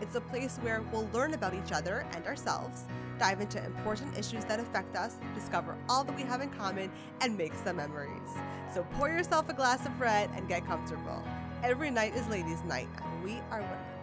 It's a place where we'll learn about each other and ourselves, dive into important issues that affect us, discover all that we have in common, and make some memories. So pour yourself a glass of red and get comfortable. Every night is ladies' night, and we are women.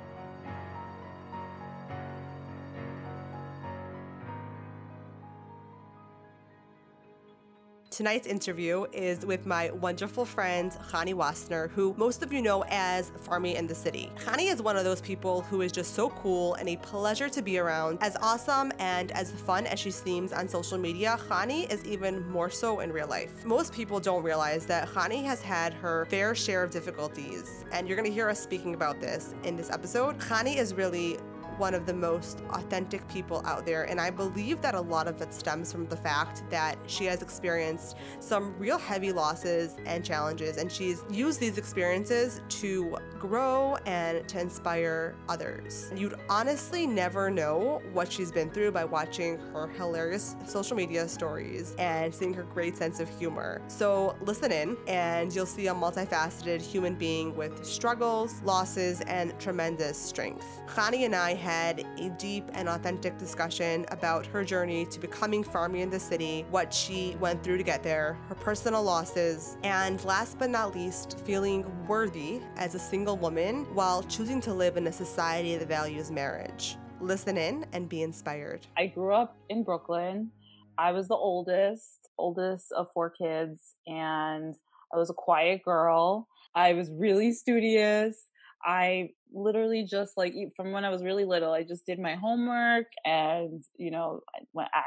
Tonight's interview is with my wonderful friend, Chanie Wassner, who most of you know as Pharmie in the City. Chanie is one of those people who is just so cool and a pleasure to be around. As awesome and as fun as she seems on social media, Chanie is even more so in real life. Most people don't realize that Chanie has had her fair share of difficulties, and you're gonna hear us speaking about this in this episode. Chanie is really one of the most authentic people out there. And I believe that a lot of it stems from the fact that she has experienced some real heavy losses and challenges. And she's used these experiences to grow and to inspire others. You'd honestly never know what she's been through by watching her hilarious social media stories and seeing her great sense of humor. So listen in, and you'll see a multifaceted human being with struggles, losses, and tremendous strength. Chanie and I had a deep and authentic discussion about her journey to becoming Pharmie in the City, what she went through to get there, her personal losses, and last but not least, feeling worthy as a single woman while choosing to live in a society that values marriage. Listen in and be inspired. I grew up in Brooklyn. I was the oldest, oldest of four kids, and I was a quiet girl. I was really studious. I literally just like from when I was really little, I just did my homework and, you know,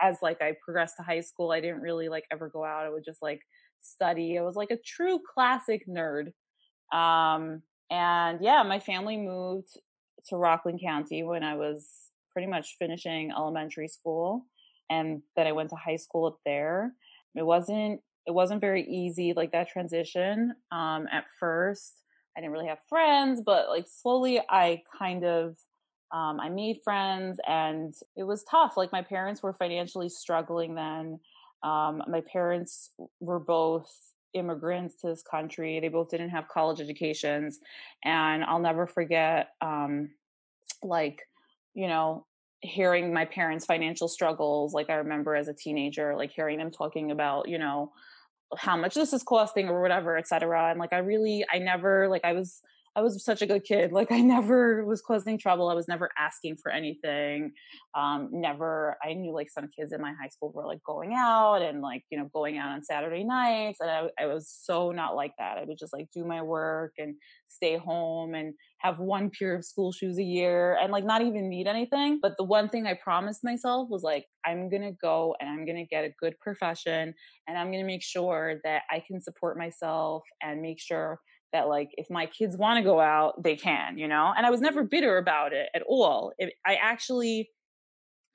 as like I progressed to high school, I didn't really like ever go out. I would just like study. I was like a true classic nerd. Um, and yeah, my family moved to Rockland County when I was pretty much finishing elementary school. And then I went to high school up there. It wasn't, it wasn't very easy, like that transition, um, at first I didn't really have friends, but like slowly I kind of um, I made friends and it was tough. Like my parents were financially struggling then. Um, my parents were both immigrants to this country. They both didn't have college educations. And I'll never forget, um, like, you know, hearing my parents' financial struggles. Like I remember as a teenager, like hearing them talking about, you know, how much this is costing or whatever, etc. And like I really I never like I was I was such a good kid. Like I never was causing trouble. I was never asking for anything. Um, never. I knew like some kids in my high school were like going out and like you know going out on Saturday nights, and I, I was so not like that. I would just like do my work and stay home and have one pair of school shoes a year and like not even need anything. But the one thing I promised myself was like I'm gonna go and I'm gonna get a good profession and I'm gonna make sure that I can support myself and make sure that like if my kids want to go out they can you know? And i was never bitter about it at all. It, i actually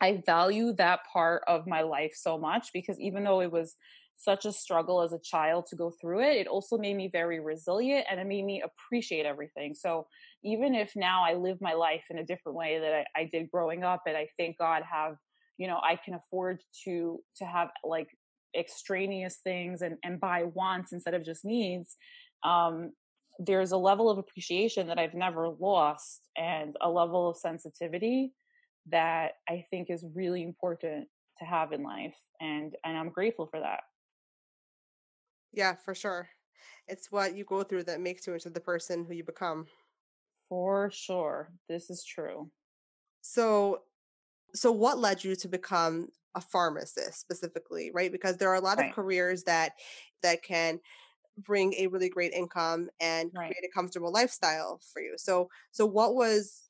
i value that part of my life so much because even though it was such a struggle as a child to go through it it also made me very resilient and it made me appreciate everything. So even if now i live my life in a different way that i, I did growing up and i thank god have you know i can afford to to have like extraneous things and and buy wants instead of just needs um there's a level of appreciation that I've never lost and a level of sensitivity that I think is really important to have in life and and I'm grateful for that. Yeah, for sure. It's what you go through that makes you into the person who you become. For sure. This is true. So so what led you to become a pharmacist specifically, right? Because there are a lot right. of careers that that can bring a really great income and right. create a comfortable lifestyle for you. So so what was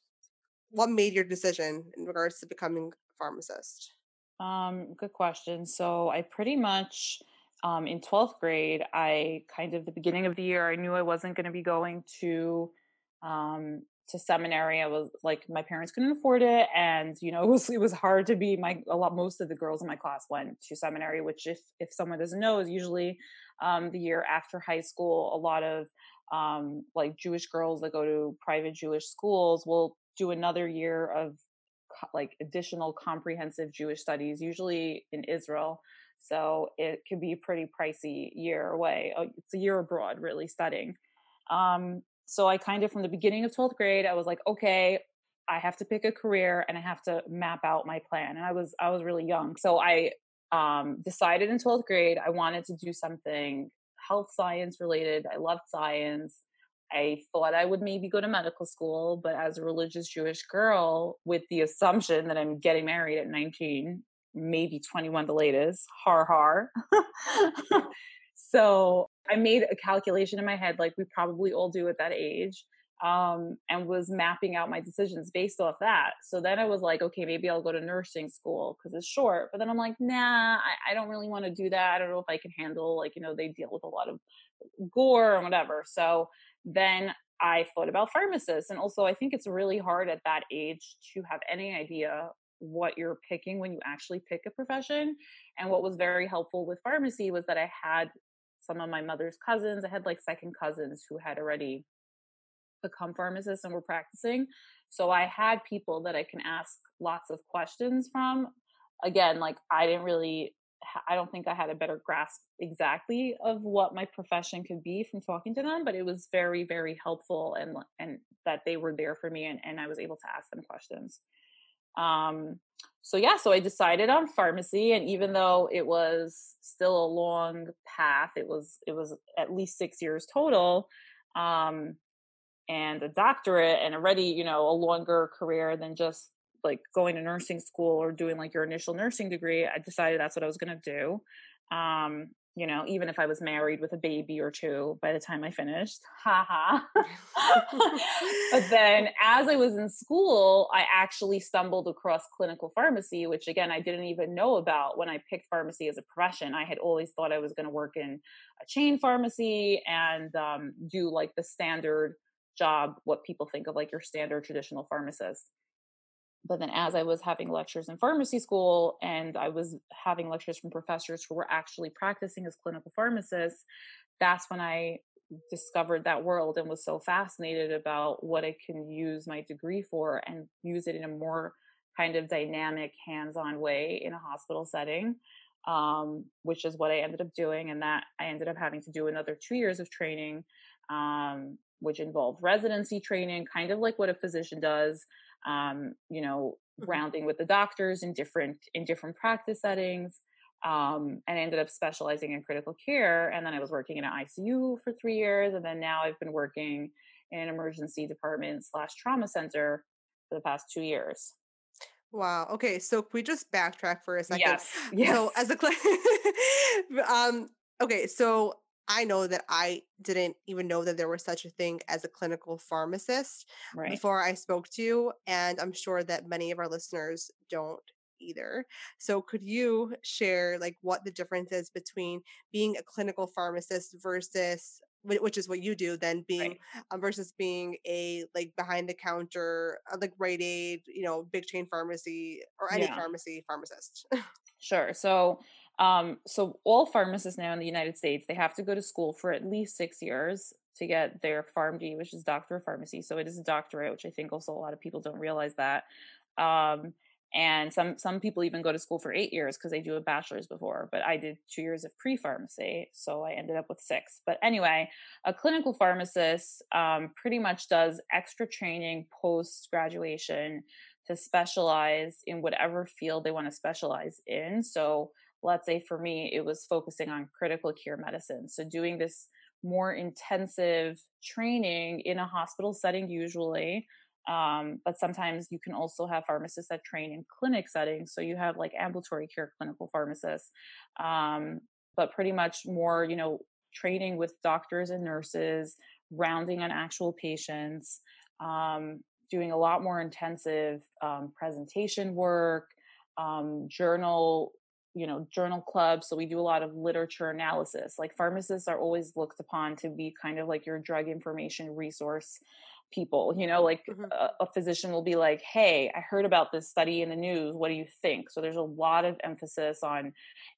what made your decision in regards to becoming a pharmacist? Um, good question. So I pretty much um, in 12th grade, I kind of the beginning of the year, I knew I wasn't going to be going to um, to seminary. I was like, my parents couldn't afford it, and you know, it was it was hard to be my a lot. Most of the girls in my class went to seminary, which if if someone doesn't know, is usually um, the year after high school. A lot of um, like Jewish girls that go to private Jewish schools will do another year of like additional comprehensive Jewish studies, usually in Israel. So it could be a pretty pricey year away. Oh, it's a year abroad, really studying. Um, so I kind of, from the beginning of 12th grade, I was like, okay, I have to pick a career and I have to map out my plan. And I was, I was really young. So I um, decided in 12th grade, I wanted to do something health science related. I loved science. I thought I would maybe go to medical school, but as a religious Jewish girl, with the assumption that I'm getting married at 19, maybe 21 the latest, har har. so I made a calculation in my head, like we probably all do at that age, um, and was mapping out my decisions based off that. So then I was like, okay, maybe I'll go to nursing school because it's short. But then I'm like, nah, I, I don't really want to do that. I don't know if I can handle, like, you know, they deal with a lot of gore and whatever. So then I thought about pharmacists. And also, I think it's really hard at that age to have any idea what you're picking when you actually pick a profession. And what was very helpful with pharmacy was that I had some of my mother's cousins, I had like second cousins who had already become pharmacists and were practicing. So I had people that I can ask lots of questions from. Again, like I didn't really I don't think I had a better grasp exactly of what my profession could be from talking to them, but it was very, very helpful and and that they were there for me and, and I was able to ask them questions. Um, so yeah, so I decided on pharmacy, and even though it was still a long path, it was it was at least six years total, um, and a doctorate, and already you know a longer career than just like going to nursing school or doing like your initial nursing degree, I decided that's what I was going to do. Um, you know, even if I was married with a baby or two by the time I finished, haha. but then as I was in school, I actually stumbled across clinical pharmacy, which again, I didn't even know about when I picked pharmacy as a profession. I had always thought I was going to work in a chain pharmacy and um, do like the standard job, what people think of like your standard traditional pharmacist but then as i was having lectures in pharmacy school and i was having lectures from professors who were actually practicing as clinical pharmacists that's when i discovered that world and was so fascinated about what i can use my degree for and use it in a more kind of dynamic hands-on way in a hospital setting um, which is what i ended up doing and that i ended up having to do another two years of training um, which involved residency training kind of like what a physician does um, you know, mm-hmm. rounding with the doctors in different in different practice settings. Um, and I ended up specializing in critical care. And then I was working in an ICU for three years, and then now I've been working in an emergency department slash trauma center for the past two years. Wow. Okay. So can we just backtrack for a second? Yes. yes. So as a um okay, so I know that I didn't even know that there was such a thing as a clinical pharmacist right. before I spoke to you. And I'm sure that many of our listeners don't either. So could you share like what the difference is between being a clinical pharmacist versus which is what you do then being right. um, versus being a like behind the counter uh, like Rite Aid, you know, big chain pharmacy or any yeah. pharmacy pharmacist. sure. So um, so all pharmacists now in the United States, they have to go to school for at least six years to get their PharmD, which is Doctor of Pharmacy. So it is a doctorate, which I think also a lot of people don't realize that. Um, and some some people even go to school for eight years because they do a bachelor's before. But I did two years of pre-pharmacy, so I ended up with six. But anyway, a clinical pharmacist um, pretty much does extra training post graduation to specialize in whatever field they want to specialize in. So let's say for me, it was focusing on critical care medicine. So doing this more intensive training in a hospital setting, usually. Um, but sometimes you can also have pharmacists that train in clinic settings. So you have like ambulatory care clinical pharmacists, um, but pretty much more, you know, training with doctors and nurses, rounding on actual patients, um, doing a lot more intensive um, presentation work, um, journal you know journal clubs so we do a lot of literature analysis like pharmacists are always looked upon to be kind of like your drug information resource people you know like mm-hmm. a, a, physician will be like hey i heard about this study in the news what do you think so there's a lot of emphasis on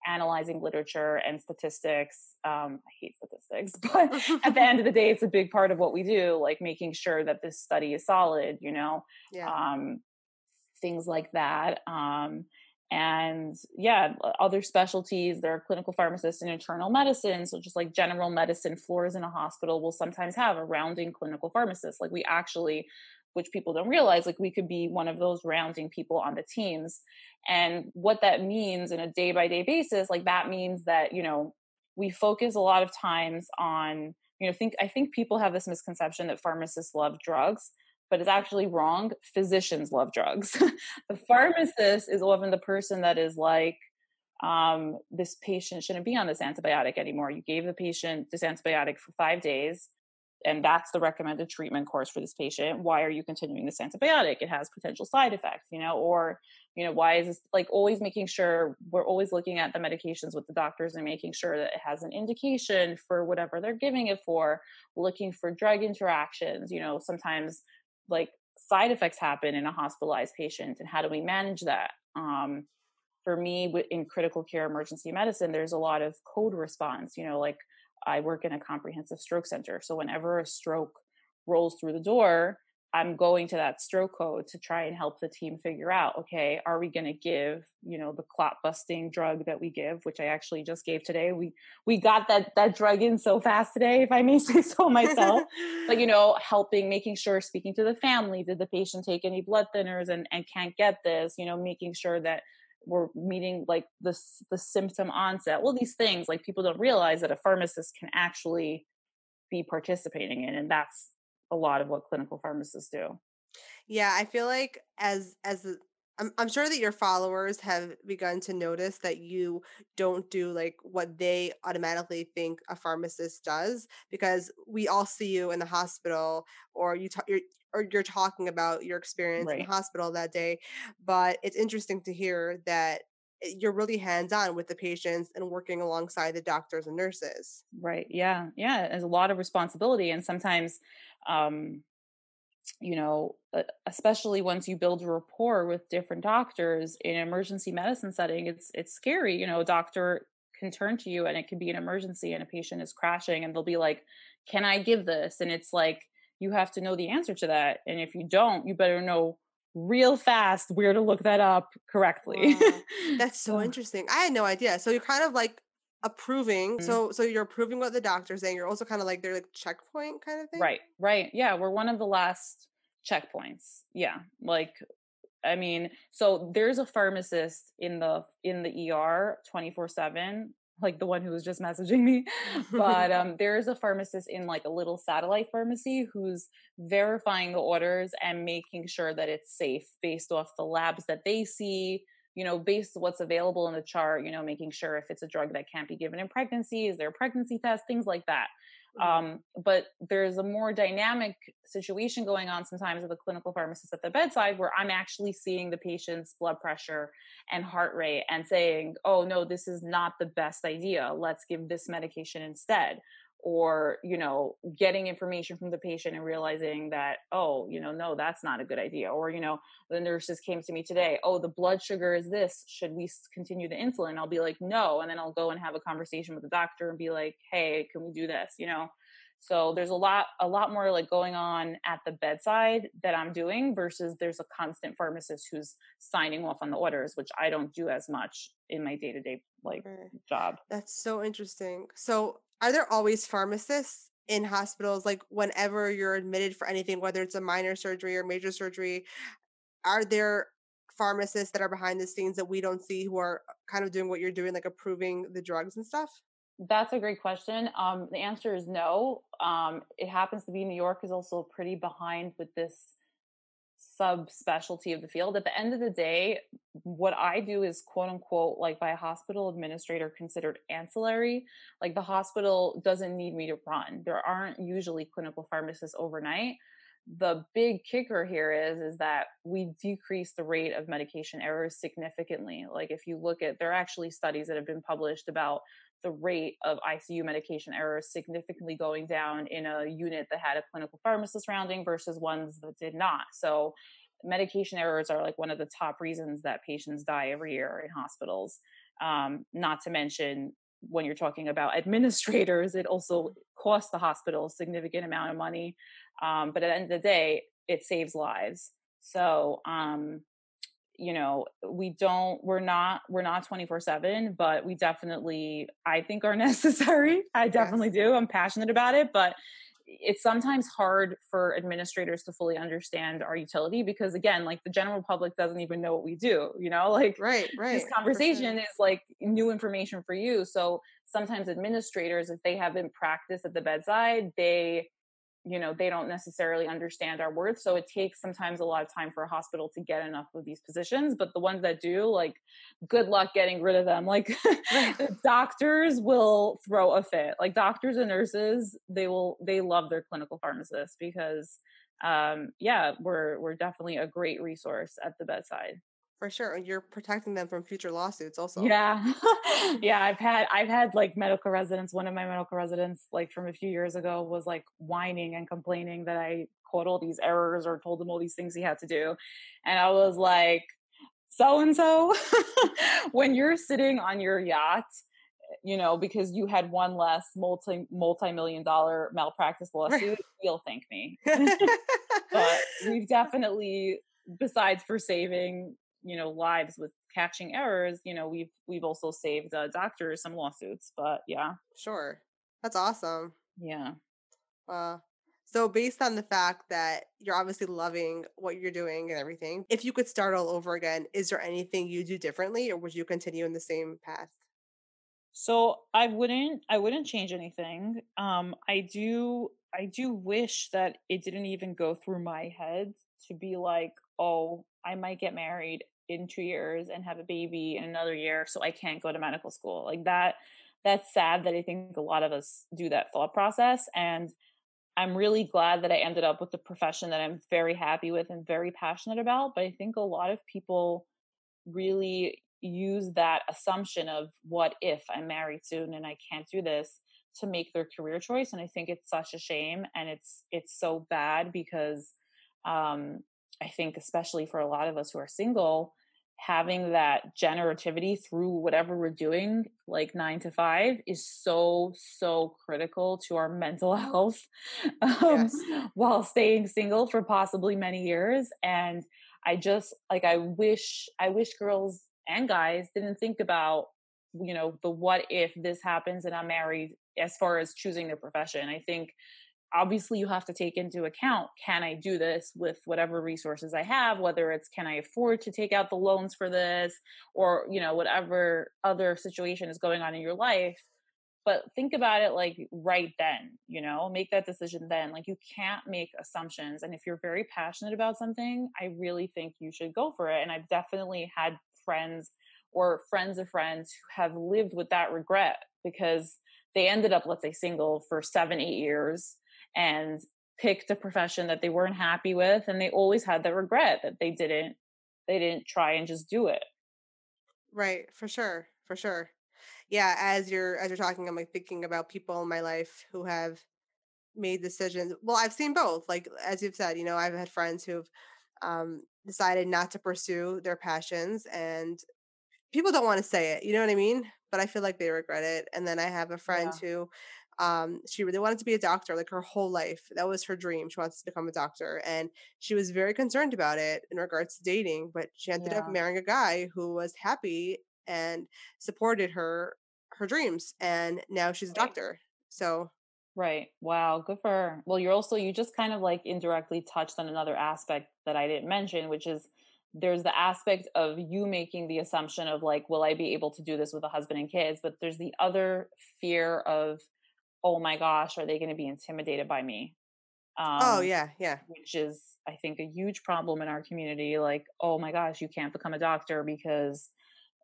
analyzing literature and statistics um, i hate statistics but at the end of the day it's a big part of what we do like making sure that this study is solid you know yeah. um, things like that um, and yeah other specialties there are clinical pharmacists in internal medicine so just like general medicine floors in a hospital will sometimes have a rounding clinical pharmacist. Like we actually which people don't realize like we could be one of those rounding people on the teams. And what that means in a day by day basis like that means that you know we focus a lot of times on you know think i think people have this misconception that pharmacists love drugs but it's actually wrong. Physicians love drugs. the pharmacist is often the person that is like, um, this patient shouldn't be on this antibiotic anymore. You gave the patient this antibiotic for five days, and that's the recommended treatment course for this patient. Why are you continuing this antibiotic? It has potential side effects, you know, or, you know, why is this like always making sure we're always looking at the medications with the doctors and making sure that it has an indication for whatever they're giving it for, looking for drug interactions, you know, sometimes like side effects happen in a hospitalized patient and how do we manage that? Um, for me in critical care emergency medicine there's a lot of code response you know like i work in a comprehensive stroke center so whenever a stroke rolls through the door I'm going to that stroke code to try and help the team figure out, okay, are we going to give, you know, the clot busting drug that we give, which I actually just gave today. We we got that that drug in so fast today, if I may say so myself. but you know, helping, making sure, speaking to the family, did the patient take any blood thinners and and can't get this, you know, making sure that we're meeting like the the symptom onset. Well, these things like people don't realize that a pharmacist can actually be participating in, and that's a lot of what clinical pharmacists do. Yeah, I feel like as as I'm I'm sure that your followers have begun to notice that you don't do like what they automatically think a pharmacist does because we all see you in the hospital or you talk you're or you're talking about your experience right. in the hospital that day but it's interesting to hear that you're really hands on with the patients and working alongside the doctors and nurses. Right. Yeah. Yeah. There's a lot of responsibility. And sometimes um, you know, especially once you build a rapport with different doctors in an emergency medicine setting, it's it's scary. You know, a doctor can turn to you and it can be an emergency and a patient is crashing and they'll be like, "Can I give this?" And it's like you have to know the answer to that, and if you don't, you better know real fast where to look that up correctly. Wow. That's so interesting. I had no idea. So you're kind of like approving mm-hmm. so so you're approving what the doctor's saying you're also kind of like they're like checkpoint kind of thing right right yeah we're one of the last checkpoints yeah like i mean so there's a pharmacist in the in the er 24 7 like the one who was just messaging me but um there's a pharmacist in like a little satellite pharmacy who's verifying the orders and making sure that it's safe based off the labs that they see you know, based what's available in the chart, you know, making sure if it's a drug that can't be given in pregnancy, is there a pregnancy test, things like that. Mm-hmm. Um, but there's a more dynamic situation going on sometimes with a clinical pharmacist at the bedside where I'm actually seeing the patient's blood pressure and heart rate and saying, oh, no, this is not the best idea. Let's give this medication instead or you know getting information from the patient and realizing that oh you know no that's not a good idea or you know the nurses came to me today oh the blood sugar is this should we continue the insulin? I'll be like no and then i'll go and have a conversation with the doctor and be like hey can we do this? You know? So there's a lot a lot more like going on at the bedside that i'm doing versus there's a constant pharmacist who's signing off on the orders which i don't do as much in my day-to-day like mm. job. That's so interesting. So are there always pharmacists in hospitals like whenever you're admitted for anything whether it's a minor surgery or major surgery are there pharmacists that are behind the scenes that we don't see who are kind of doing what you're doing like approving the drugs and stuff? That's a great question. Um, the answer is no. Um, it happens to be new york is also pretty behind with this subspecialty of the field. At the end of the day, what I do is quote unquote, like by a hospital administrator considered ancillary. Like the hospital doesn't need me to run. There aren't usually clinical pharmacists overnight. The big kicker here is is that we decrease the rate of medication errors significantly. Like if you look at there are actually studies that have been published about the rate of ICU medication errors significantly going down in a unit that had a clinical pharmacist rounding versus ones that did not. So, medication errors are like one of the top reasons that patients die every year in hospitals. Um, not to mention, when you're talking about administrators, it also costs the hospital a significant amount of money. Um, but at the end of the day, it saves lives. So, um, you know we don't we're not we're not 24 7 but we definitely i think are necessary. I definitely yes. do. I'm passionate about it but it's sometimes hard for administrators to fully understand our utility because again like the general public doesn't even know what we do you know? Like right right this conversation is like new information for you. So sometimes administrators if they haven't practiced at the bedside they you know they don't necessarily understand our worth so it takes sometimes a lot of time for a hospital to get enough of these positions but the ones that do like good luck getting rid of them like doctors will throw a fit like doctors and nurses they will they love their clinical pharmacists because um yeah we're we're definitely a great resource at the bedside for sure. And you're protecting them from future lawsuits also. Yeah. yeah. I've had I've had like medical residents, one of my medical residents, like from a few years ago, was like whining and complaining that I caught all these errors or told him all these things he had to do. And I was like, so and so, when you're sitting on your yacht, you know, because you had one less multi multi million dollar malpractice lawsuit, you'll thank me. but we've definitely besides for saving you know lives with catching errors you know we've we've also saved uh, doctors some lawsuits but yeah. Sure. That's awesome. Yeah. Uh so based on the fact that you're obviously loving what you're doing and everything if you could start all over again is there anything you do differently or would you continue in the same path? So i wouldn't i wouldn't change anything. Um i do i do wish that it didn't even go through my head to be like oh i might get married in two years and have a baby in another year so i can't go to medical school like that that's sad that i think a lot of us do that thought process and i'm really glad that i ended up with the profession that i'm very happy with and very passionate about but i think a lot of people really use that assumption of what if i'm married soon and i can't do this? to make their career choice and i think it's such a shame and it's it's so bad because um I think, especially for a lot of us who are single, having that generativity through whatever we're doing, like nine to five, is so, so critical to our mental health um, yes. while staying single for possibly many years. And I just like, I wish, I wish girls and guys didn't think about, you know, the what if this happens and I'm married as far as choosing their profession. I think obviously you have to take into account can i do this with whatever resources i have? Whether it's can i afford to take out the loans for this? or you know whatever other situation is going on in your life. But think about it like right then you know? Make that decision then. Like you can't make assumptions and if you're very passionate about something i really think you should go for it and i've definitely had friends or friends of friends who have lived with that regret because they ended up let's say single for seven eight years and picked a profession that they weren't happy with and they always had the regret that they didn't they didn't try and just do it. Right for sure for sure. Yeah as you're as you're talking i'm like thinking about people in my life who have made decisions well i've seen both like as you've said you know i've had friends who've um, decided not to pursue their passions and people don't want to say it you know what i mean? But i feel like they regret it and then i have a friend yeah. who um, she really wanted to be a doctor like her whole life. That was her dream. She wants to become a doctor. And she was very concerned about it in regards to dating, but she ended yeah. up marrying a guy who was happy and supported her her dreams. And now she's a doctor. So Right. Wow. Good for her. Well, you're also, you just kind of like indirectly touched on another aspect that I didn't mention, which is there's the aspect of you making the assumption of like, will I be able to do this with a husband and kids? But there's the other fear of oh my gosh, are they going to be intimidated by me? Oh, um, oh yeah, yeah. Which is, I think, a huge problem in our community. Like, oh my gosh, you can't become a doctor because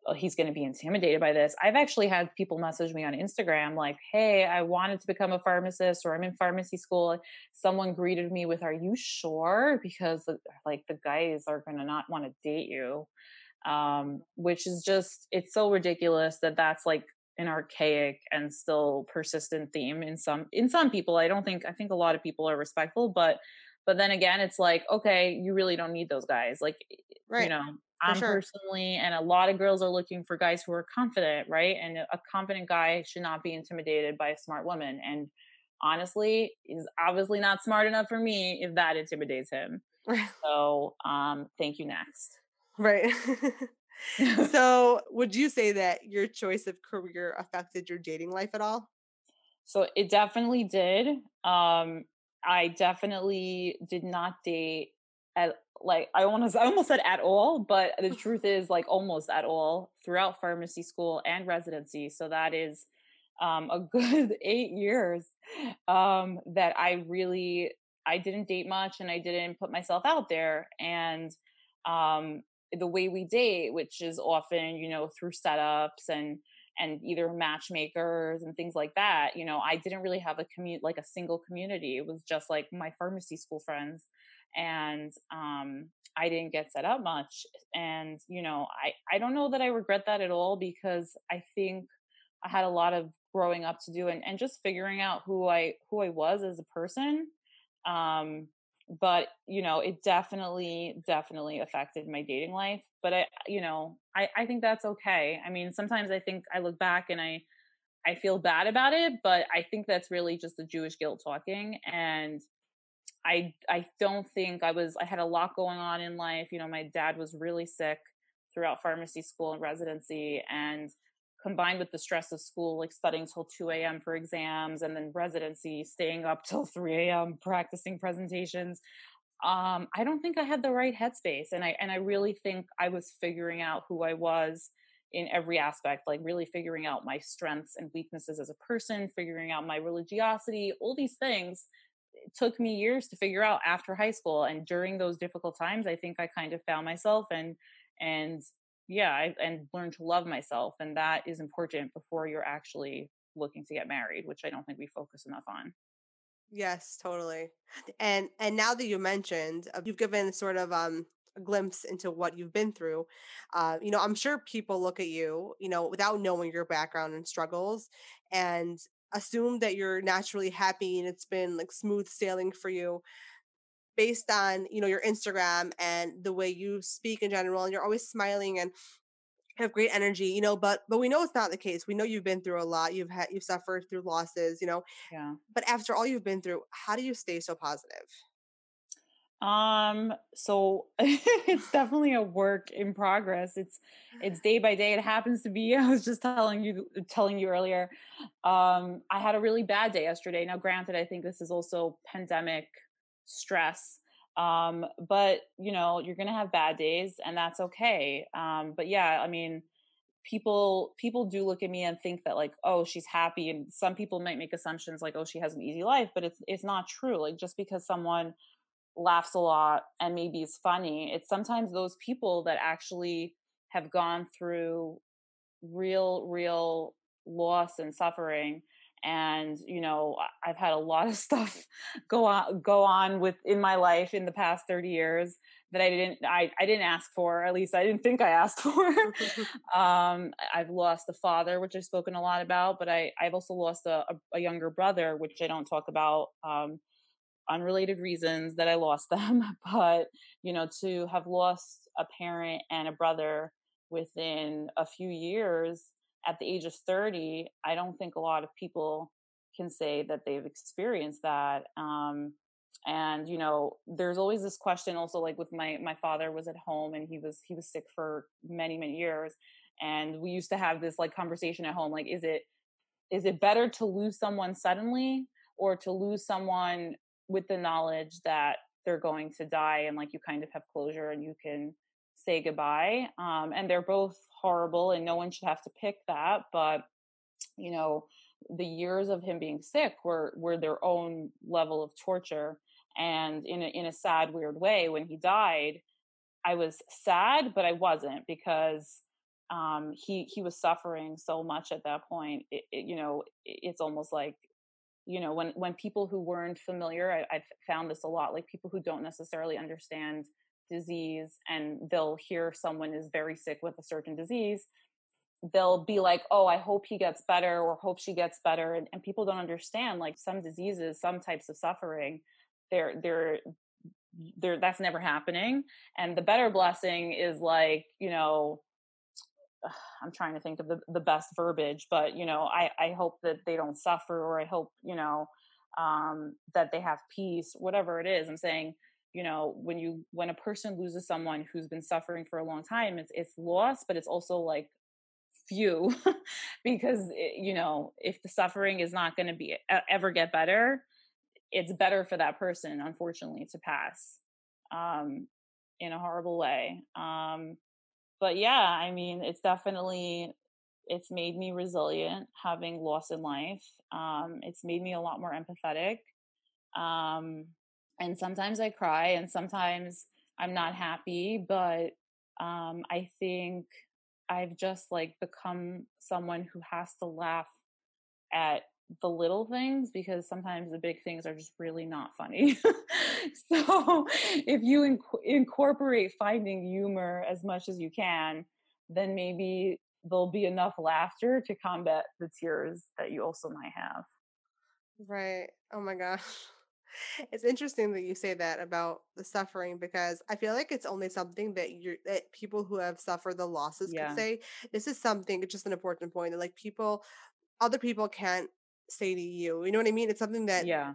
uh, he's going to be intimidated by this. I've actually had people message me on Instagram like, "Hey, I wanted to become a pharmacist, or I'm in pharmacy school." Someone greeted me with, "Are you sure?" Because like the guys are going to not want to date you, um, which is just it's so ridiculous that that's like an archaic and still persistent theme in some in some people. I don't think i think a lot of people are respectful but but then again it's like okay you really don't need those guys. Like right. you know i'm sure. personally and a lot of girls are looking for guys who are confident right? And a confident guy should not be intimidated by a smart woman and honestly is obviously not smart enough for me if that intimidates him. So um thank you next. Right so, would you say that your choice of career affected your dating life at all? So, it definitely did. Um, I definitely did not date at like I almost I almost said at all, but the truth is like almost at all throughout pharmacy school and residency. So that is um, a good eight years um, that I really I didn't date much and I didn't put myself out there. And um, the way we date, which is often, you know, through setups and and either matchmakers and things like that, you know, I didn't really have a commute like a single community. It was just like my pharmacy school friends. And um I didn't get set up much. And, you know, I, I don't know that I regret that at all because I think I had a lot of growing up to do and, and just figuring out who I who I was as a person. Um but you know it definitely definitely affected my dating life but i you know i i think that's okay. I mean sometimes i think i look back and i i feel bad about it but i think that's really just the jewish guilt talking and i i don't think i was i had a lot going on in life. You know my dad was really sick throughout pharmacy school and residency and combined with the stress of school, like studying till 2 a.m. for exams and then residency, staying up till 3 a.m. practicing presentations. Um, I don't think I had the right headspace. And I and I really think I was figuring out who I was in every aspect, like really figuring out my strengths and weaknesses as a person, figuring out my religiosity, all these things. It took me years to figure out after high school. And during those difficult times, I think I kind of found myself and and yeah I, and learn to love myself and that is important before you're actually looking to get married which i don't think we focus enough on. Yes totally and and now that you mentioned uh, you've given sort of um a glimpse into what you've been through uh, you know i'm sure people look at you you know without knowing your background and struggles and assume that you're naturally happy and it's been like smooth sailing for you based on you know your instagram and the way you speak in general and you're always smiling and have great energy you know but but we know it's not the case. We know you've been through a lot. You've had you've suffered through losses you know yeah. but after all you've been through how do you stay so positive? Um so it's definitely a work in progress. It's it's day by day. It happens to be i was just telling you telling you earlier um i had a really bad day yesterday. Now granted i think this is also pandemic stress um but you know you're gonna have bad days and that's okay um but yeah i mean people people do look at me and think that like oh she's happy and some people might make assumptions like oh she has an easy life but it's it's not true like just because someone laughs a lot and maybe is funny it's sometimes those people that actually have gone through real real loss and suffering and you know i've had a lot of stuff go on go on with in my life in the past 30 years that i didn't i, I didn't ask for at least i didn't think i asked for. Um, i've lost a father which i've spoken a lot about but i i've also lost a, a, a younger brother which i don't talk about um, unrelated reasons that i lost them but you know to have lost a parent and a brother within a few years at the age of 30, I don't think a lot of people can say that they've experienced that. Um, and you know, there's always this question also like with my my father was at home and he was he was sick for many many years, and we used to have this like conversation at home like is it is it better to lose someone suddenly or to lose someone with the knowledge that they're going to die and like you kind of have closure and you can say goodbye um, and they're both horrible and no one should have to pick that but you know the years of him being sick were were their own level of torture and in a, in a sad weird way when he died i was sad but i wasn't because um, he he was suffering so much at that point it, it, you know it, it's almost like you know when when people who weren't familiar I, i've found this a lot like people who don't necessarily understand disease and they'll hear someone is very sick with a certain disease they'll be like, oh, I hope he gets better or hope she gets better. And, and people don't understand like some diseases, some types of suffering, they're, they're, they're, that's never happening. And the better blessing is like, you know, I'm trying to think of the, the best verbiage, but you know, I, I hope that they don't suffer or I hope, you know, um, that they have peace, whatever it is. I'm saying, you know, when you, when a person loses someone who's been suffering for a long time, it's, it's loss, but it's also like few because it, you know if the suffering is not going to be ever get better it's better for that person unfortunately to pass um in a horrible way um but yeah i mean it's definitely it's made me resilient having loss in life um it's made me a lot more empathetic um and sometimes i cry and sometimes i'm not happy but um i think I've just like become someone who has to laugh at the little things because sometimes the big things are just really not funny. so if you inc- incorporate finding humor as much as you can, then maybe there'll be enough laughter to combat the tears that you also might have. Right. Oh my gosh. It's interesting that you say that about the suffering because I feel like it's only something that you're that people who have suffered the losses Yeah. could say. This is something, it's just an important point that like people, other people can't say to you. You know what I mean? It's something that Yeah.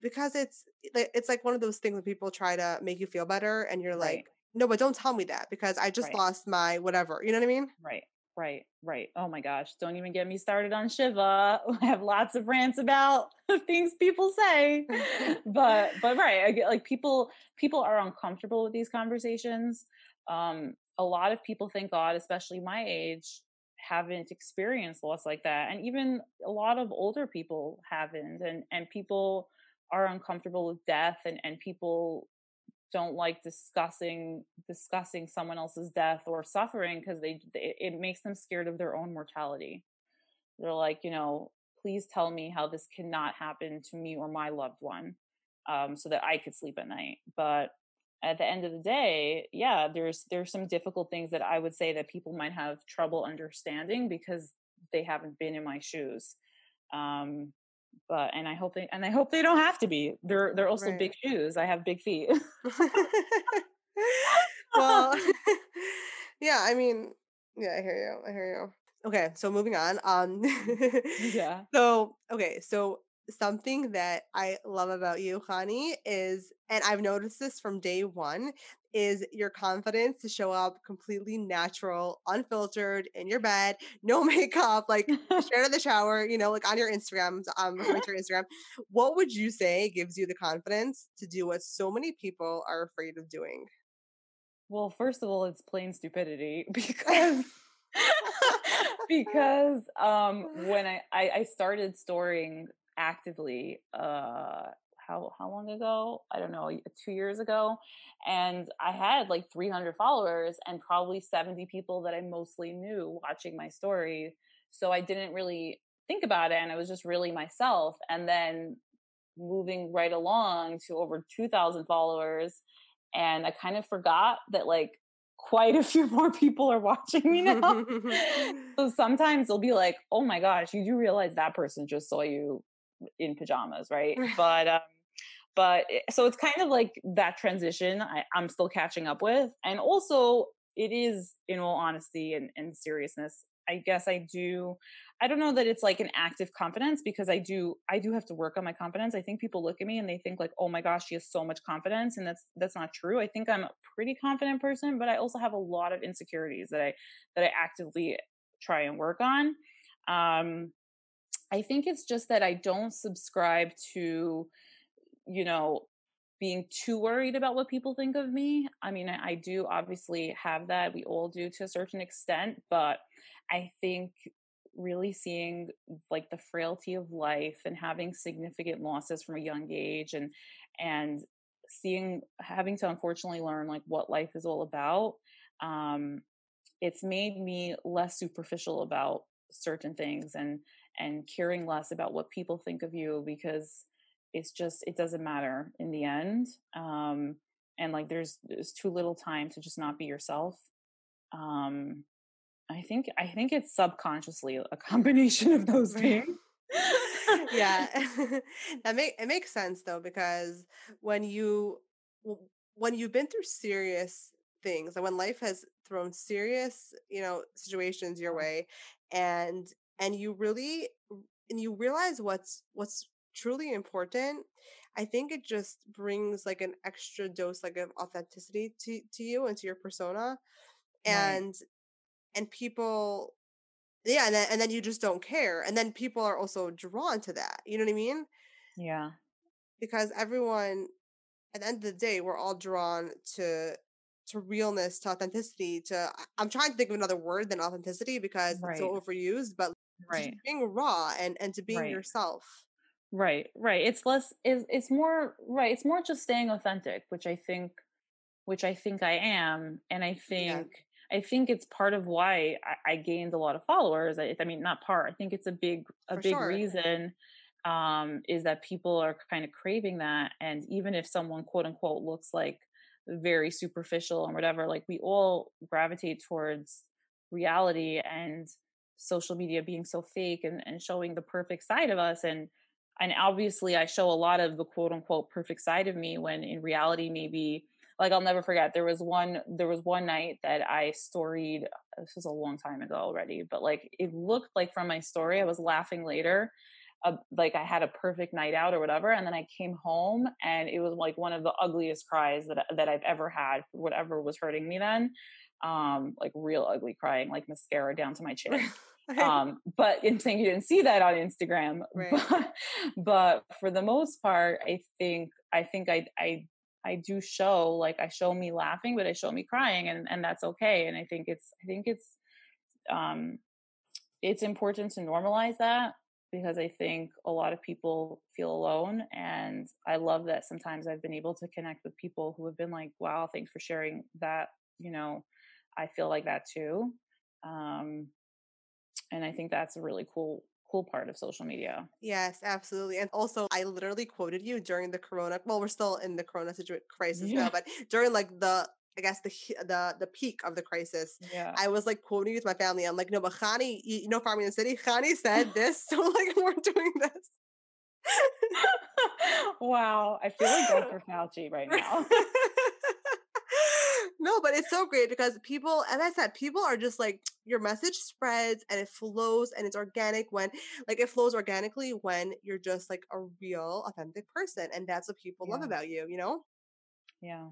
because it's it's like one of those things when people try to make you feel better and you're Right. like, no, but don't tell me that because I just Right. lost my whatever. You know what I mean? Right. Right. Right. Oh my gosh. Don't even get me started on Shiva. I have lots of rants about things people say. But but right. I get like people people are uncomfortable with these conversations. Um a lot of people thank God, especially my age, haven't experienced loss like that. And even a lot of older people haven't. And and people are uncomfortable with death and, and people don't like discussing discussing someone else's death or suffering because they, they it makes them scared of their own mortality. They're like you know please tell me how this cannot happen to me or my loved one um, so that i could sleep at night. But at the end of the day yeah there's there's some difficult things that i would say that people might have trouble understanding because they haven't been in my shoes. Um, but and I hope they and I hope they don't have to be. They're they're also Right. big shoes. I have big feet. well, yeah, I mean, yeah, I hear you. I hear you. Okay, so moving on. Um yeah. so okay, so something that I love about you, Chanie, is and I've noticed this from day one, is your confidence to show up completely natural, unfiltered, in your bed, no makeup, like straight out of the shower, you know, like on your Instagram, um, to your Instagram. What would you say gives you the confidence to do what so many people are afraid of doing? Well, first of all, it's plain stupidity because because um when I, I I started storing actively uh how how long ago? I don't know, 2 years ago and I had like 300 followers and probably 70 people that I mostly knew watching my story. So I didn't really think about it and I was just really myself and then moving right along to over 2000 followers and I kind of forgot that like quite a few more people are watching me now. so sometimes they'll be like, "Oh my gosh, you do realize that person just saw you in pajamas, right?" But um but so it's kind of like that transition I, I'm still catching up with, and also it is, in all honesty and, and seriousness, I guess I do. I don't know that it's like an active confidence because I do I do have to work on my confidence. I think people look at me and they think like, "Oh my gosh, she has so much confidence." And that's that's not true. I think I'm a pretty confident person, but I also have a lot of insecurities that I that I actively try and work on. Um I think it's just that I don't subscribe to, you know, being too worried about what people think of me. I mean, I, I do obviously have that. We all do to a certain extent, but I think really seeing like the frailty of life and having significant losses from a young age and and seeing having to unfortunately learn like what life is all about um it's made me less superficial about certain things and and caring less about what people think of you because it's just it doesn't matter in the end um and like there's there's too little time to just not be yourself um I think I think it's subconsciously a combination of those things. yeah, that make it makes sense though because when you when you've been through serious things and when life has thrown serious you know situations your way and and you really and you realize what's what's truly important i think it just brings like an extra dose like of authenticity to to you and to your persona and right. and people yeah and then, and then you just don't care and then people are also drawn to that you know what i mean yeah because everyone at the end of the day we're all drawn to to realness to authenticity to i'm trying to think of another word than authenticity because right. it's so overused but right being raw and and to being right. yourself right right it's less it's, it's more right it's more just staying authentic which i think which i think i am and i think yeah. i think it's part of why I, I, gained a lot of followers I, I mean not part i think it's a big a For big sure. reason um is that people are kind of craving that and even if someone quote unquote looks like very superficial and whatever like we all gravitate towards reality and social media being so fake and, and showing the perfect side of us and and obviously i show a lot of the quote unquote perfect side of me when in reality maybe like i'll never forget there was one there was one night that i storied this was a long time ago already but like it looked like from my story i was laughing later uh, like i had a perfect night out or whatever and then i came home and it was like one of the ugliest cries that that i've ever had whatever was hurting me then um like real ugly crying like mascara down to my chin um but in saying you didn't see that on instagram right. but but for the most part i think i think i i i do show like i show me laughing but i show me crying and and that's okay and i think it's i think it's um it's important to normalize that because i think a lot of people feel alone and i love that sometimes i've been able to connect with people who have been like wow thanks for sharing that you know i feel like that too um and i think that's a really cool cool part of social media yes absolutely and also i literally quoted you during the corona well we're still in the corona situation crisis yeah. now but during like the I guess the the the peak of the crisis. Yeah. I was like quoting with my family. I'm like, no, but Chanie, you know, Pharmie in the City. Chanie said this, so like we're doing this. wow, I feel like Dr. Fauci right now. No, but it's so great because people, as I said, people are just like your message spreads and it flows and it's organic when, like, it flows organically when you're just like a real, authentic person, and that's what people yeah. love about you. You know? Yeah.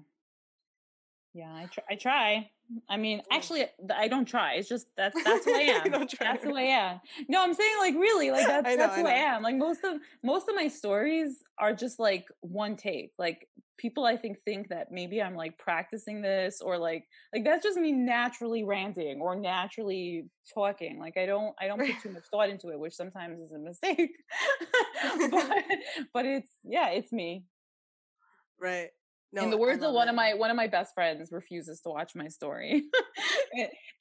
Yeah, I try. I try. I mean, actually, I don't try. It's just that's that's who I am. that's who I am. No, I'm saying like really, like that's know, that's who I, I, am. Like most of most of my stories are just like one take. Like people, I think think that maybe I'm like practicing this or like like that's just me naturally ranting or naturally talking. Like I don't I don't put too much thought into it, which sometimes is a mistake. but but it's yeah, it's me. Right. No, in the words of one it. of my one of my best friends refuses to watch my story.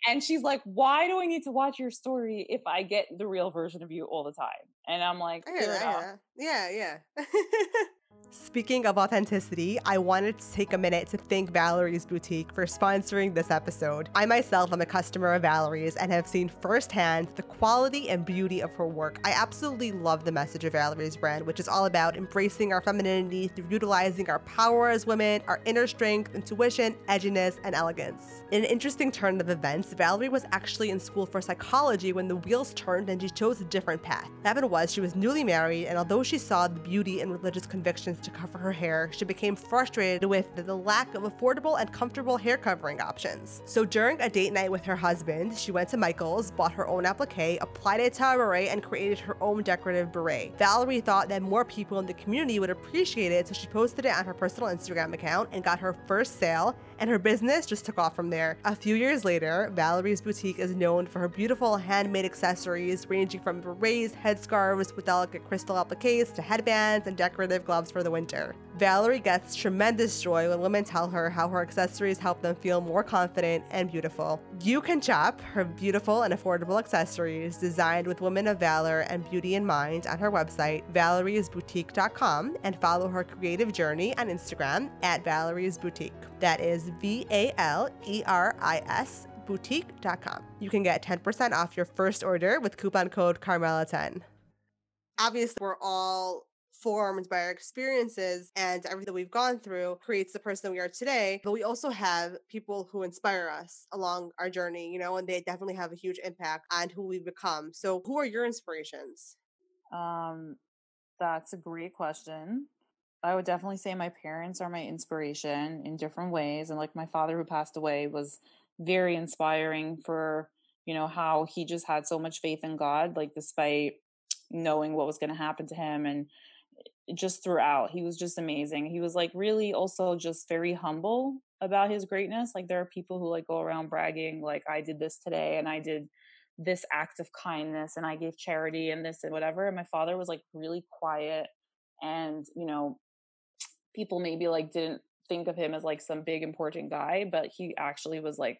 And she's like why do i need to watch your story if i get the real version of you all the time? And i'm like yeah yeah yeah Speaking of authenticity, I wanted to take a minute to thank Valeri's Boutique for sponsoring this episode. I myself am a customer of Valeri's and have seen firsthand the quality and beauty of her work. I absolutely love the message of Valeri's brand, which is all about embracing our femininity through utilizing our power as women, our inner strength, intuition, edginess, and elegance. In an interesting turn of events, Valeri was actually in school for psychology when the wheels turned and she chose a different path. What happened was she was newly married, and although she saw the beauty and religious to cover her hair, she became frustrated with the lack of affordable and comfortable hair covering options. So during a date night with her husband, she went to Michael's, bought her own applique, applied it to a beret, and created her own decorative beret. Valeri thought that more people in the community would appreciate it, so she posted it on her personal Instagram account and got her first sale and her business just took off from there. A few years later, Valeri's boutique is known for her beautiful handmade accessories ranging from berets, headscarves with delicate crystal appliques to headbands and decorative gloves for the winter. Valeri gets tremendous joy when women tell her how her accessories help them feel more confident and beautiful. You can shop her beautiful and affordable accessories designed with women of valor and beauty in mind on her website, valerisboutique.com, and follow her creative journey on Instagram at Valeri's Boutique. That is V A L E R I S boutique.com. You can get 10% off your first order with coupon code Karmela10. Obviously, we're all formed by our experiences and everything we've gone through creates the person we are today. But we also have people who inspire us along our journey, you know, and they definitely have a huge impact on who we've become. So, who are your inspirations? Um, that's a great question. I would definitely say my parents are my inspiration in different ways. And like my father who passed away was very inspiring for, you know, how he just had so much faith in God, like despite knowing what was going to happen to him and eh, just throughout he was just amazing he was like really also just very humble about his greatness like there are people who like go around bragging like i did this today and i did this act of kindness and i gave charity and this and whatever and my father was like really quiet and you know people maybe like didn't think of him as like some big important guy but he actually was like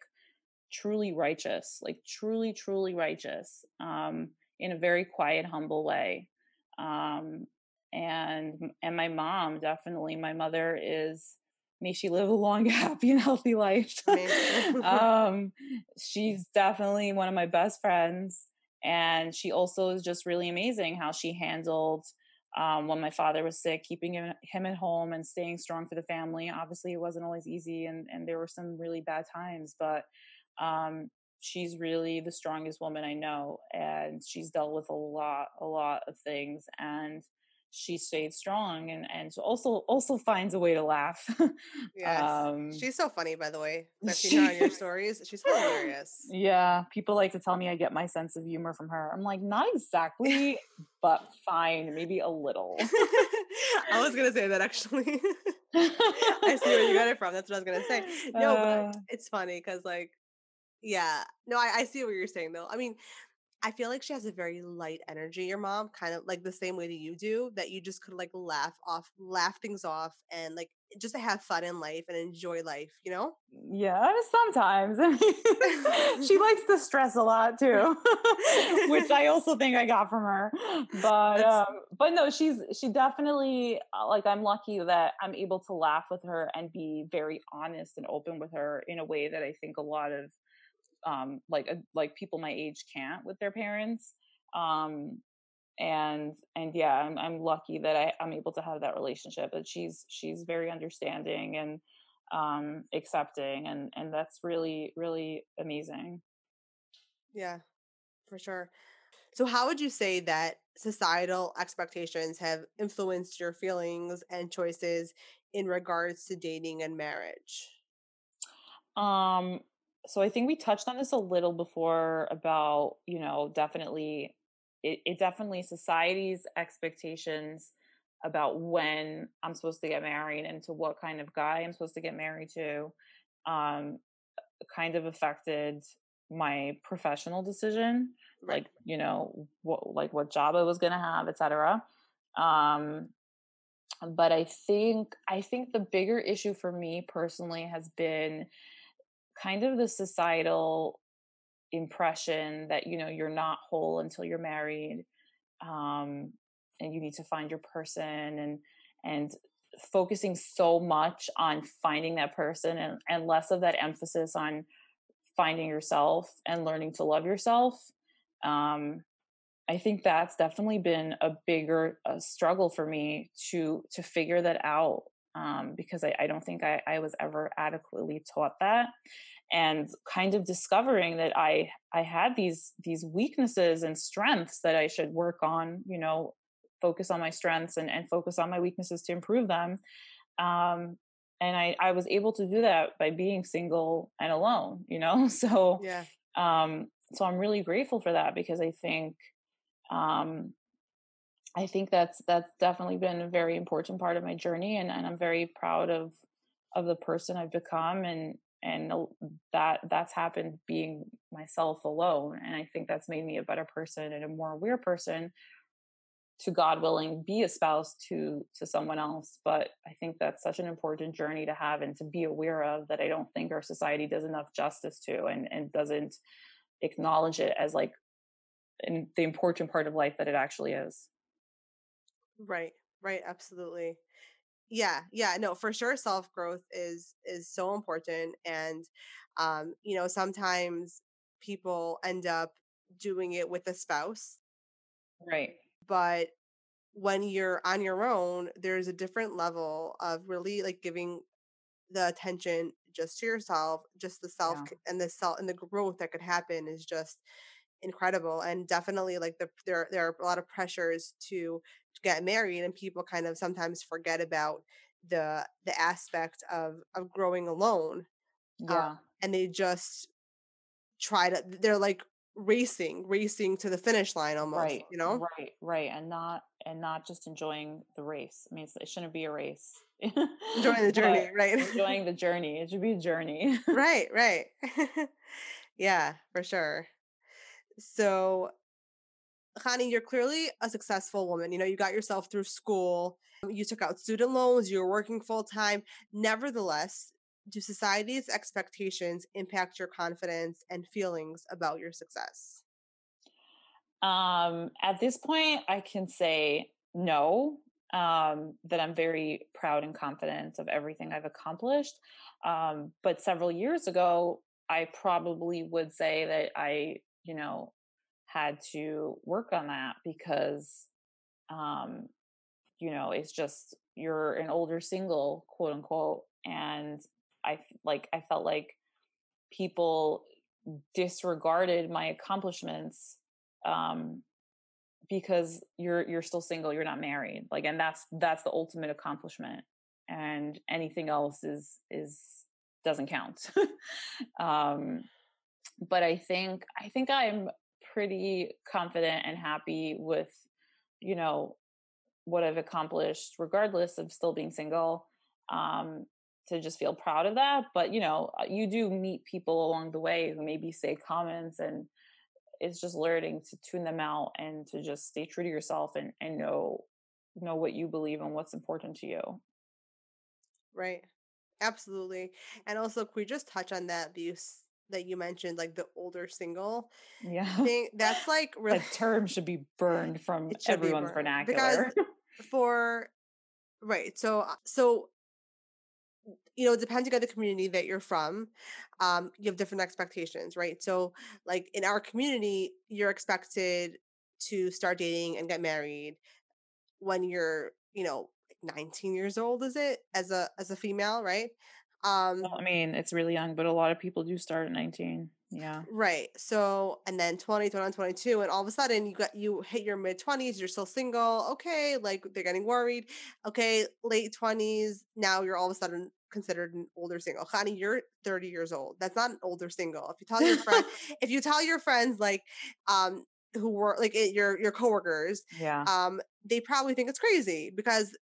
truly righteous like truly truly righteous um in a very quiet humble way um and and my mom definitely my mother is may she live a long happy and healthy life. Um she's definitely one of my best friends and she also is just really amazing how she handled um, when my father was sick, keeping him, at home and staying strong for the family. Obviously, it wasn't always easy, and, and there were some really bad times, but um, she's really the strongest woman I know, and she's dealt with a lot, a lot of things, and she stayed strong and and also also finds a way to laugh. yes, um, she's so funny. By the way, I've seen her on your stories. She's hilarious. Yeah, people like to tell me I get my sense of humor from her. I'm like, not exactly, but fine, maybe a little. I was gonna say that actually. I see where you got it from. That's what I was gonna say. No, uh, but it's funny because like, yeah, no, I, I see what you're saying though. I mean, I feel like she has a very light energy, your mom, kind of like the same way that you do, that you just could like laugh off, laugh things off and like just to have fun in life and enjoy life, you know? Yeah, sometimes. she likes to stress a lot too, which I also think I got from her. But um, but no, she's she definitely uh, like I'm lucky that I'm able to laugh with her and be very honest and open with her in a way that I think a lot of um, like uh, like people my age can't with their parents. Um, and and yeah, I'm I'm lucky that I, I'm able to have that relationship. That she's she's very understanding and um, accepting, and and that's really really amazing. Yeah, for sure. So, how would you say that societal expectations have influenced your feelings and choices in regards to dating and marriage? Um, so I think we touched on this a little before about, you know, definitely it, it definitely society's expectations about when I'm supposed to get married and to what kind of guy I'm supposed to get married to um kind of affected my professional decision right. like you know what like what job I was going to have etc um but I think I think the bigger issue for me personally has been kind of the societal impression that you know you're not whole until you're married um, and you need to find your person and and focusing so much on finding that person and, and less of that emphasis on finding yourself and learning to love yourself um, i think that's definitely been a bigger uh, struggle for me to to figure that out um, because I, I, don't think I, I was ever adequately taught that and kind of discovering that I I had these these weaknesses and strengths that I should work on, you know, focus on my strengths and, and focus on my weaknesses to improve them. Um, and I, I was able to do that by being single and alone, you know? So yeah. um so I'm really grateful for that because I think um I think that's that's definitely been a very important part of my journey and, and I'm very proud of of the person I've become and and that that's happened being myself alone and i think that's made me a better person and a more aware person to god willing be a spouse to to someone else but i think that's such an important journey to have and to be aware of that i don't think our society does enough justice to and and doesn't acknowledge it as like the important part of life that it actually is right right absolutely Yeah, yeah, no, for sure self-growth is is so important and um you know, sometimes people end up doing it with a spouse, Right. but when you're on your own, there's a different level of really like giving the attention just to yourself, just the self Yeah. and the self and the growth that could happen is just incredible and definitely like the there there are a lot of pressures to get married and people kind of sometimes forget about the the aspect of of growing alone uh, Yeah. and they just try to they're like racing racing to the finish line almost Right. you know Right. Right. And not and not just enjoying the race. I mean, it's, it shouldn't be a race. enjoying the journey right enjoying the journey. It should be a journey. right right yeah for sure so Chanie, you're clearly a successful woman. You know, you got yourself through school, you took out student loans, you were working full time. Nevertheless, do society's expectations impact your confidence and feelings about your success? Um, at this point, I can say no. Um, that I'm very proud and confident of everything I've accomplished. Um, but several years ago, I probably would say that I, you know, had to work on that because, um, you know, it's just you're an older single, quote unquote, and I like I felt like people disregarded my accomplishments um because you're you're still single you're not married like and that's that's the ultimate accomplishment and anything else is is doesn't count. Um but i think i think i'm pretty confident and happy with you know what i've accomplished regardless of still being single um to just feel proud of that but you know uh, you do meet people along the way who maybe say comments and it's just learning to tune them out and to just stay true to yourself and, and know know what you believe and what's important to you. Right. Absolutely. And also, could we just touch on that abuse that you mentioned, like the older single Yeah. thing? That's like really, that term should be burned from it should be everyone's burned because vernacular. for, right. So, uh, so you know, depending on the community that you're from, um, you have different expectations, right? So, like in our community, you're expected to start dating and get married when you're, you know, 19 years old, is it as a as a female, right? Um, Well, I mean, it's really young, but a lot of people do start at 19. Yeah. right. So, and then 20, 21, 22, and all of a sudden you got you hit your mid 20s, you're still single. Okay, like they're getting worried. Okay, late 20s, now you're all of a sudden considered an older single. Chanie, you're 30 years old. That's not an older single. If you tell your friend, if you tell your friends like um who were like it, your your coworkers, Yeah. um, they probably think it's crazy because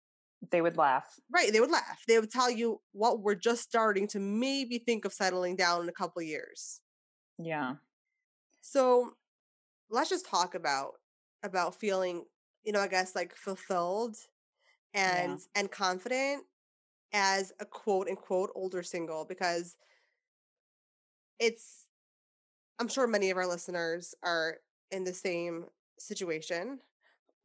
They would laugh. right, they would laugh. They would tell you what we're just starting to maybe think of settling down in a couple years. Yeah. So let's just talk about about feeling, you know, I guess like fulfilled Yeah. and and confident as a quote unquote older single because it's I'm sure many of our listeners are in the same situation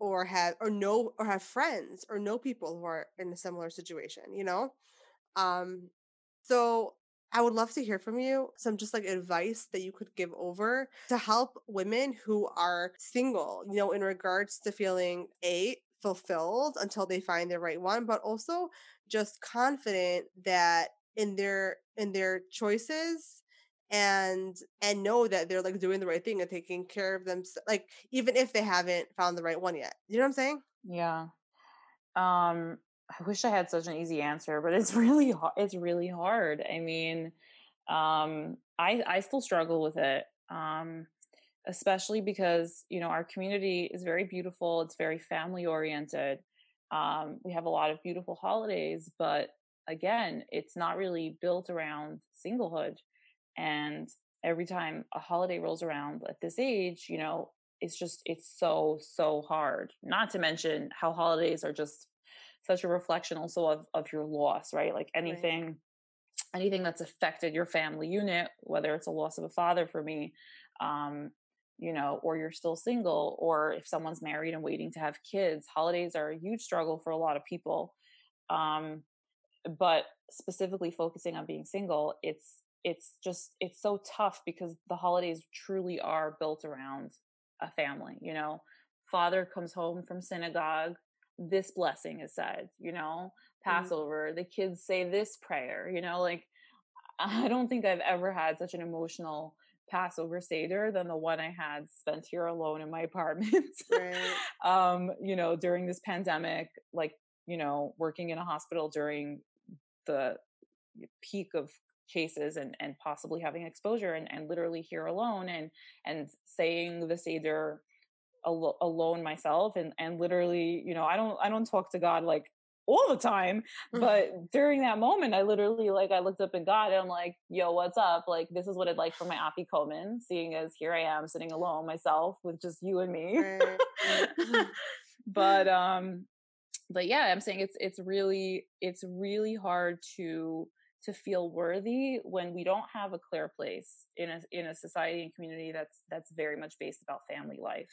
or have or know or have friends or know people who are in a similar situation, you know? Um so I would love to hear from you some just like advice that you could give over to help women who are single, you know, in regards to feeling a fulfilled until they find the right one, but also just confident that in their in their choices and and know that they're like doing the right thing and taking care of them like even if they haven't found the right one yet. You know what I'm saying? Yeah. Um, I wish I had such an easy answer, but it's really hard. It's really hard. I mean, um, I I still struggle with it. Um, especially because you know our community is very beautiful. It's very family oriented. Um, we have a lot of beautiful holidays, but again, it's not really built around singlehood. And every time a holiday rolls around at this age, you know, it's just it's so so hard. Not to mention how holidays are just such a reflection also of of your loss, right? Like Right. anything anything that's affected your family unit, whether it's a loss of a father for me, um, you know, or you're still single, or if someone's married and waiting to have kids, holidays are a huge struggle for a lot of people. Um, but specifically focusing on being single, it's it's just it's so tough because the holidays truly are built around a family. You know, father comes home from synagogue, this blessing is said. You know, mm-hmm. Passover, mm-hmm. the kids say this prayer. You know, like I don't think I've ever had such an emotional Passover Seder than the one I had spent here alone in my apartment. Right. um, you know, during this pandemic, like, you know, working in a hospital during the peak of cases and, and possibly having exposure and, and literally here alone and and saying the Seder al- alone myself and and literally, you know, I don't I don't talk to God like all the time. Mm. But during that moment, I literally like I looked up in God and I'm like, yo, what's up? Like this is what I'd like for my afikoman, seeing as here I am sitting alone myself with just you and me. But um but yeah, I'm saying it's it's really it's really hard to to feel worthy when we don't have a clear place in a in a society and community that's that's very much based about family life.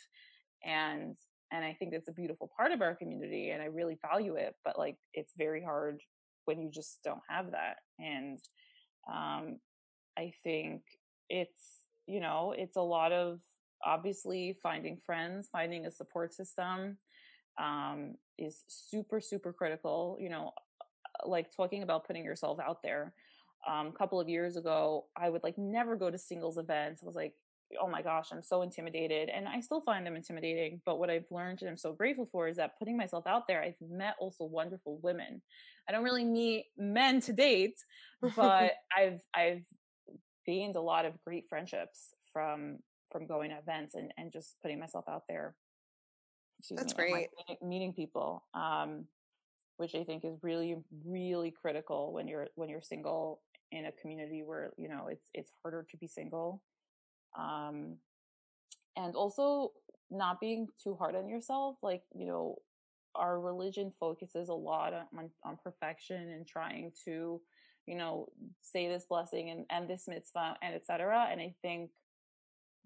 And and i think it's a beautiful part of our community and i really value it but like it's very hard when you just don't have that. And um i think it's you know it's a lot of obviously finding friends finding a support system um is super super critical you know like talking about putting yourself out there um, a couple of years ago, I would like never go to singles events. I was like, oh my gosh, I'm so intimidated. And I still find them intimidating. But what I've learned and I'm so grateful for is that putting myself out there, I've met also wonderful women. I don't really meet men to date, but I've I've gained a lot of great friendships from from going to events and, and just putting myself out there. Excuse That's me, great. Like meeting people. Um, which I think is really, really critical when you're when you're single in a community where you know it's it's harder to be single um, and also not being too hard on yourself. Like, you know, our religion focuses a lot on, on perfection and trying to, you know, say this blessing and, and this mitzvah and etc. And I think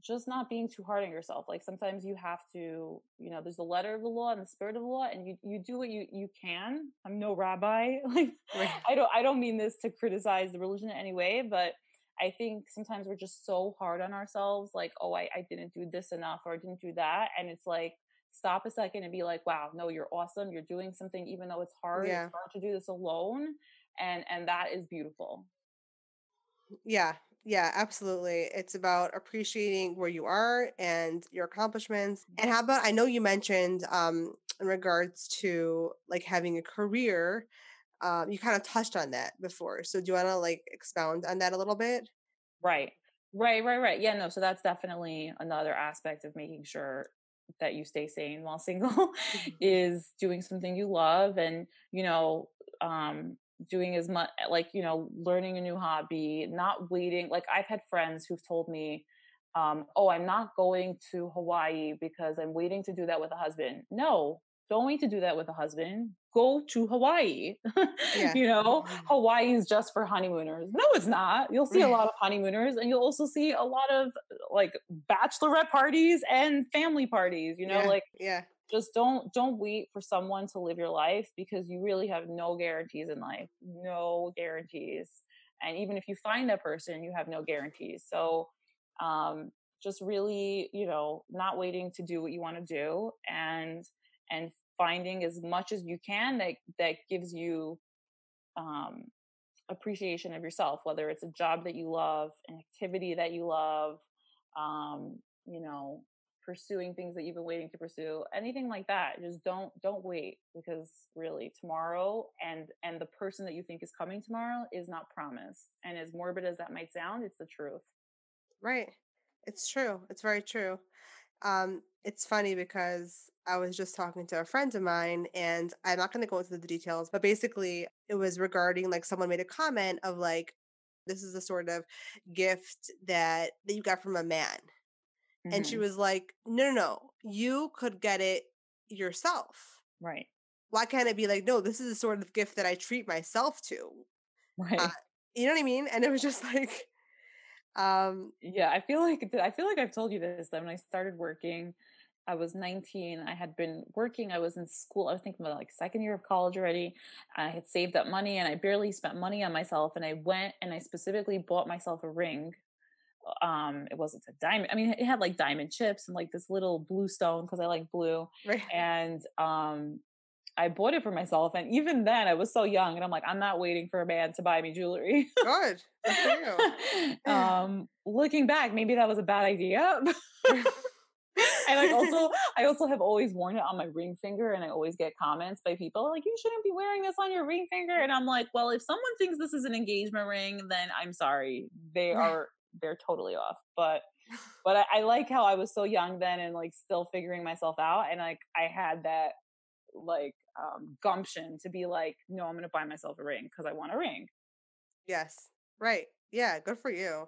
just not being too hard on yourself. Like sometimes you have to, you know, there's the letter of the law and the spirit of the law, and you you do what you you can. I'm no rabbi. Like right. I don't I don't mean this to criticize the religion in any way, but I think sometimes we're just so hard on ourselves, like, oh, I, I didn't do this enough or I didn't do that. And it's like, stop a second and be like, wow, no, you're awesome. You're doing something, even though it's hard. Yeah. It's hard to do this alone. And and that is beautiful. Yeah, yeah, absolutely. It's about appreciating where you are and your accomplishments. And how about I know you mentioned um in regards to like having a career um, you kind of touched on that before. So do you want to like expound on that a little bit? Right. Right, right, right. Yeah, no, so that's definitely another aspect of making sure that you stay sane while single mm-hmm. is doing something you love and, you know, um doing as much like, you know, learning a new hobby, not waiting. Like I've had friends who've told me um, oh, I'm not going to Hawaii because I'm waiting to do that with a husband. No, don't wait to do that with a husband. Go to Hawaii. Yeah. you know, mm-hmm. Hawaii is just for honeymooners. No, it's not. You'll see a lot of honeymooners and you'll also see a lot of like bachelorette parties and family parties, you know, yeah. like yeah. Just don't don't wait for someone to live your life because you really have no guarantees in life. No guarantees. And even if you find that person, you have no guarantees. So um just really, you know, not waiting to do what you want to do and and finding as much as you can that that gives you um, appreciation of yourself whether it's a job that you love an activity that you love um, you know pursuing things that you've been waiting to pursue anything like that just don't don't wait because really tomorrow and and the person that you think is coming tomorrow is not promised and as morbid as that might sound it's the truth. Right. It's true. It's very true. Um it's funny because I was just talking to a friend of mine, and I'm not going to go into the details, but basically, it was regarding like someone made a comment of like, this is a sort of gift that that you got from a man, mm-hmm. and she mm-hmm. was like, no, no, no, you could get it yourself, right? Why can't it be like, no, this is a sort of gift that I treat myself to, uh, right? Uh, you know what I mean? And it was just like, um, yeah, I feel like I feel like I've told you this that when I started working I was 19. I had been working. I was in school. I was thinking about like second year of college already. I had saved up money and I barely spent money on myself. And I went and I specifically bought myself a ring. Um, it wasn't a diamond. I mean, it had like diamond chips and like this little blue stone because I like blue. Right. And um, I bought it for myself. And even then, I was so young, and I'm like, I'm not waiting for a man to buy me jewelry. Good. um, looking back, maybe that was a bad idea. and I also, I also have always worn it on my ring finger, and I always get comments by people like, "You shouldn't be wearing this on your ring finger." And I'm like, "Well, if someone thinks this is an engagement ring, then I'm sorry, they are they're totally off." But but I, I, like how I was so young then and like still figuring myself out, and like I had that like um, gumption to be like, no, I'm going to buy myself a ring because I want a ring. Yes. Right. Yeah, good for you.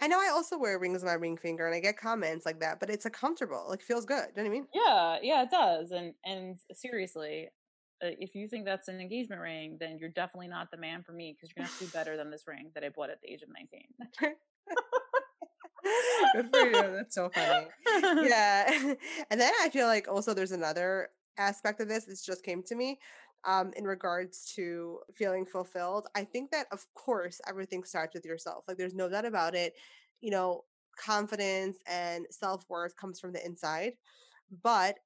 I know I also wear rings on my ring finger and I get comments like that, but it's a comfortable, like feels good. Do you know what I mean? Yeah, yeah, it does. And and seriously, uh, if you think that's an engagement ring, then you're definitely not the man for me because you're gonna have to do better than this ring that I bought at the age of 19. good for you. That's so funny. Yeah. And then I feel like also there's another aspect of this. This just came to me um, in regards to feeling fulfilled. I think that, of course, everything starts with yourself. Like, there's no doubt about it. You know, confidence and self worth comes from the inside. But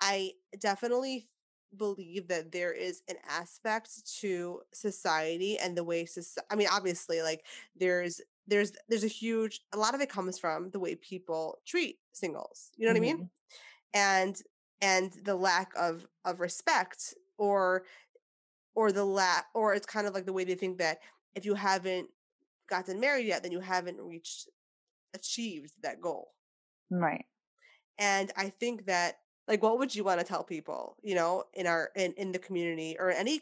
I definitely believe that there is an aspect to society and the way society, I mean, obviously, like, there's there's there's a huge a lot of it comes from the way people treat singles you know what mm-hmm. i mean mm-hmm. and and the lack of of respect or or the lack or it's kind of like the way they think that if you haven't gotten married yet then you haven't reached achieved that goal right and i think that like what would you want to tell people you know in our in, in the community or any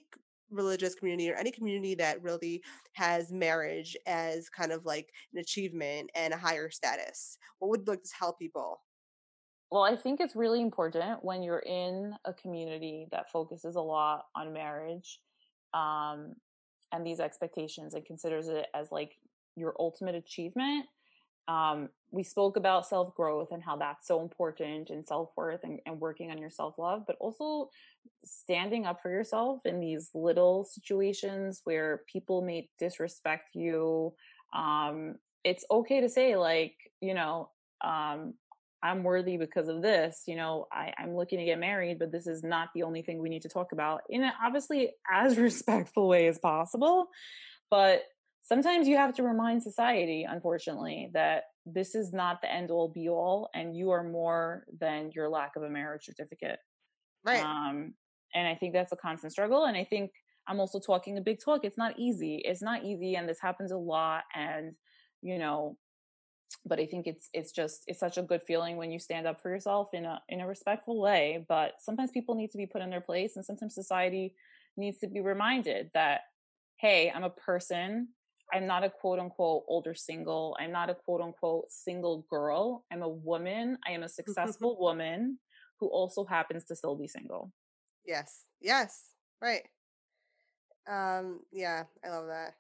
religious community or any community that really has marriage as kind of like an achievement and a higher status what would like to tell people well, I think it's really important when you're in a community that focuses a lot on marriage um, and these expectations and considers it as like your ultimate achievement. Um, we spoke about self growth and how that's so important and self worth and, and, working on your self love, but also standing up for yourself in these little situations where people may disrespect you. Um, it's okay to say, like, you know, um, I'm worthy because of this. You know, I, I'm looking to get married, but this is not the only thing we need to talk about in an obviously as respectful way as possible. But sometimes you have to remind society, unfortunately, that this is not the end all be all, and you are more than your lack of a marriage certificate. Right. Um, and I think that's a constant struggle. And I think I'm also talking a big talk. It's not easy. It's not easy, and this happens a lot. And you know, but I think it's it's just it's such a good feeling when you stand up for yourself in a in a respectful way. But sometimes people need to be put in their place, and sometimes society needs to be reminded that hey, I'm a person. I'm not a quote unquote older single. I'm not a quote unquote single girl. I'm a woman. I am a successful woman who also happens to still be single. Yes. Yes. Right. Um yeah, I love that.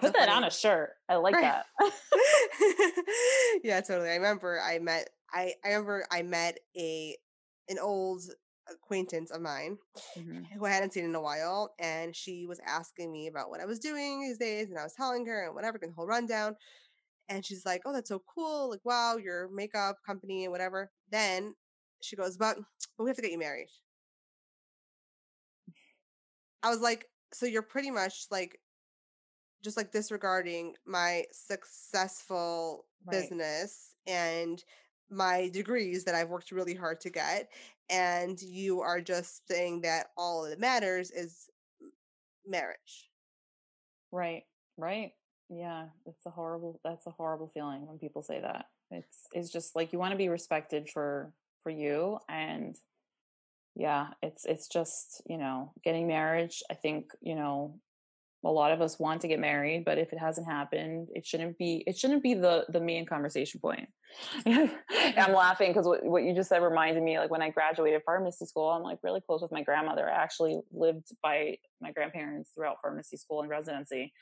Put that funny... on a shirt. I like that. yeah, totally. I remember I met I I remember I met a an old acquaintance of mine mm-hmm. who I hadn't seen in a while, and she was asking me about what I was doing these days, and I was telling her and whatever, the whole rundown. And she's like, "Oh, that's so cool! Like, wow, your makeup company and whatever." Then she goes, "But, but we have to get you married." I was like, "So you're pretty much like just like disregarding my successful right. business and my degrees that I've worked really hard to get. And you are just saying that all that matters is marriage. Right, right. Yeah, it's a horrible that's a horrible feeling when people say that. It's it's just like you want to be respected for for you and yeah, it's it's just, you know, getting marriage, I think, you know, a lot of us want to get married but if it hasn't happened it shouldn't be it shouldn't be the the main conversation point. I'm laughing because what, what you just said reminded me like when i graduated pharmacy school i'm like really close with my grandmother. I actually lived by my grandparents throughout pharmacy school and residency.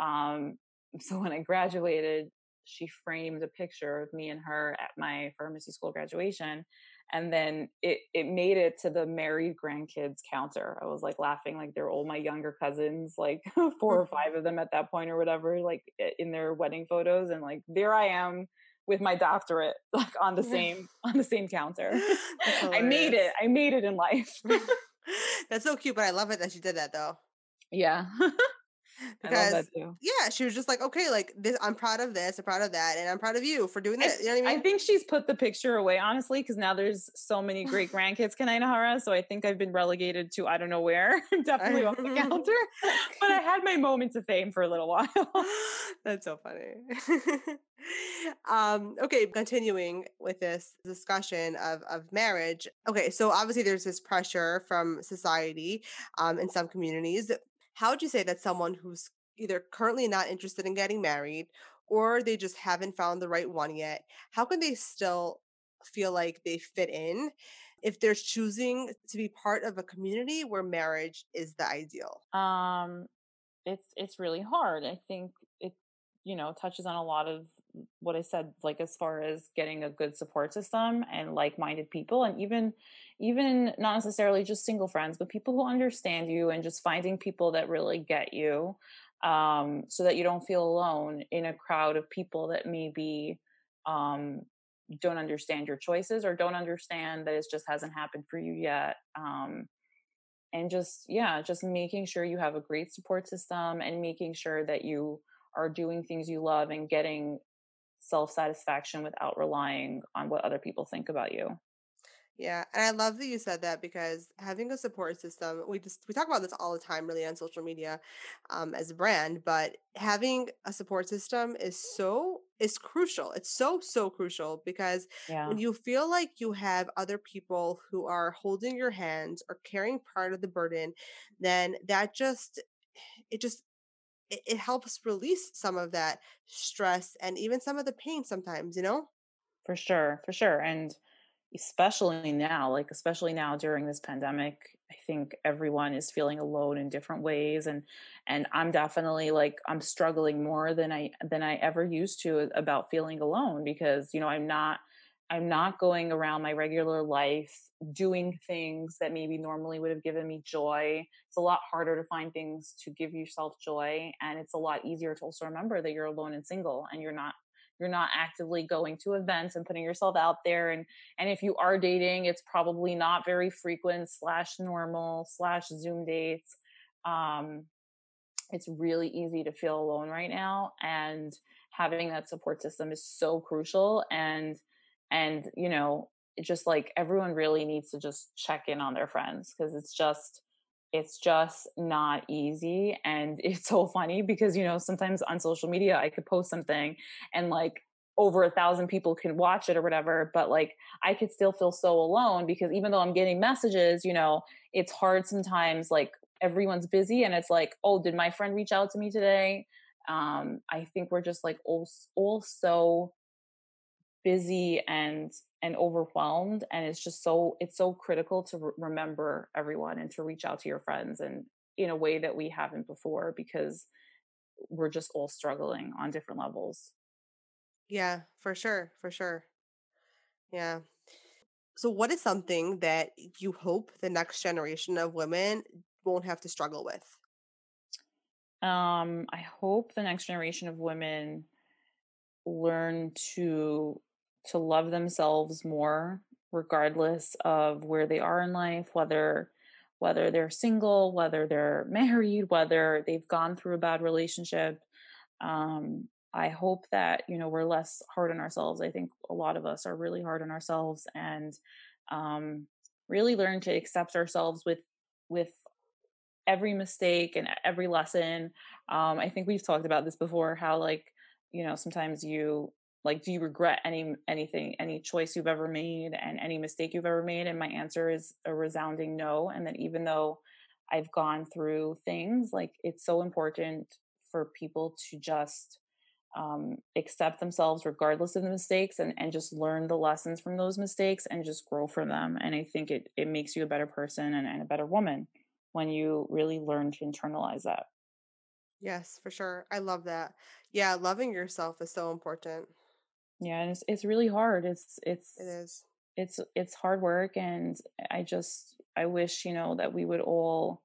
Um, so when i graduated she framed a picture of me and her at my pharmacy school graduation and then it it made it to the married grandkids counter. I was like laughing like they're all my younger cousins, like four or five of them at that point or whatever, like in their wedding photos, and like there I am with my doctorate like on the same on the same counter. I made it. I made it in life. That's so cute, but I love it that she did that though. Yeah because yeah, she was just like, okay, like this, I'm proud of this, I'm proud of that, and I'm proud of you for doing this. You know what I mean? I think she's put the picture away, honestly, because now there's so many great grandkids, Chanie So I think I've been relegated to I don't know where. Definitely off the counter, but I had my moments of fame for a little while. That's so funny. um, okay, continuing with this discussion of of marriage. Okay, so obviously there's this pressure from society um, in some communities how would you say that someone who's either currently not interested in getting married or they just haven't found the right one yet, how can they still feel like they fit in if they're choosing to be part of a community where marriage is the ideal? Um it's it's really hard. I think it you know touches on a lot of what I said, like as far as getting a good support system and like-minded people, and even even not necessarily just single friends, but people who understand you, and just finding people that really get you, um, so that you don't feel alone in a crowd of people that maybe um, don't understand your choices or don't understand that it just hasn't happened for you yet. Um, and just yeah, just making sure you have a great support system and making sure that you are doing things you love and getting self satisfaction without relying on what other people think about you. Yeah, and I love that you said that because having a support system, we just we talk about this all the time, really, on social media, um, as a brand. But having a support system is so is crucial. It's so so crucial because yeah. when you feel like you have other people who are holding your hand or carrying part of the burden, then that just it just it, it helps release some of that stress and even some of the pain sometimes, you know? For sure, for sure. And especially now, like especially now during this pandemic, I think everyone is feeling alone in different ways and and I'm definitely like I'm struggling more than I than I ever used to about feeling alone because you know I'm not I'm not going around my regular life doing things that maybe normally would have given me joy. It's a lot harder to find things to give yourself joy and it's a lot easier to also remember that you're alone and single and you're not you're not actively going to events and putting yourself out there and and if you are dating it's probably not very frequent slash normal slash zoom dates um it's really easy to feel alone right now and having that support system is so crucial and and you know just like everyone really needs to just check in on their friends because it's just it's just not easy and it's so funny because you know sometimes on social media i could post something and like over a thousand people can watch it or whatever but like i could still feel so alone because even though i'm getting messages you know it's hard sometimes like everyone's busy and it's like oh did my friend reach out to me today? Um i think we're just like all, all so busy and and overwhelmed and it's just so it's so critical to re- remember everyone and to reach out to your friends and in a way that we haven't before because we're just all struggling on different levels. Yeah for sure for sure. Yeah. So what is something that you hope the next generation of women won't have to struggle with? Um i hope the next generation of women learn to to love themselves more regardless of where they are in life whether whether they're single whether they're married whether they've gone through a bad relationship. Um, i hope that you know we're less hard on ourselves. I think a lot of us are really hard on ourselves and um, really learn to accept ourselves with with every mistake and every lesson. Um, i think we've talked about this before how like you know sometimes you like do you regret any anything any choice you've ever made and any mistake you've ever made? And my answer is a resounding no and that even though i've gone through things like it's so important for people to just um, accept themselves regardless of the mistakes and, and just learn the lessons from those mistakes and just grow from them. And i think it, it makes you a better person and, and a better woman when you really learn to internalize that. Yes for sure. I love that. Yeah loving yourself is so important yeah, and it's it's really hard. It's it's it is. it's it's hard work and I just I wish, you know, that we would all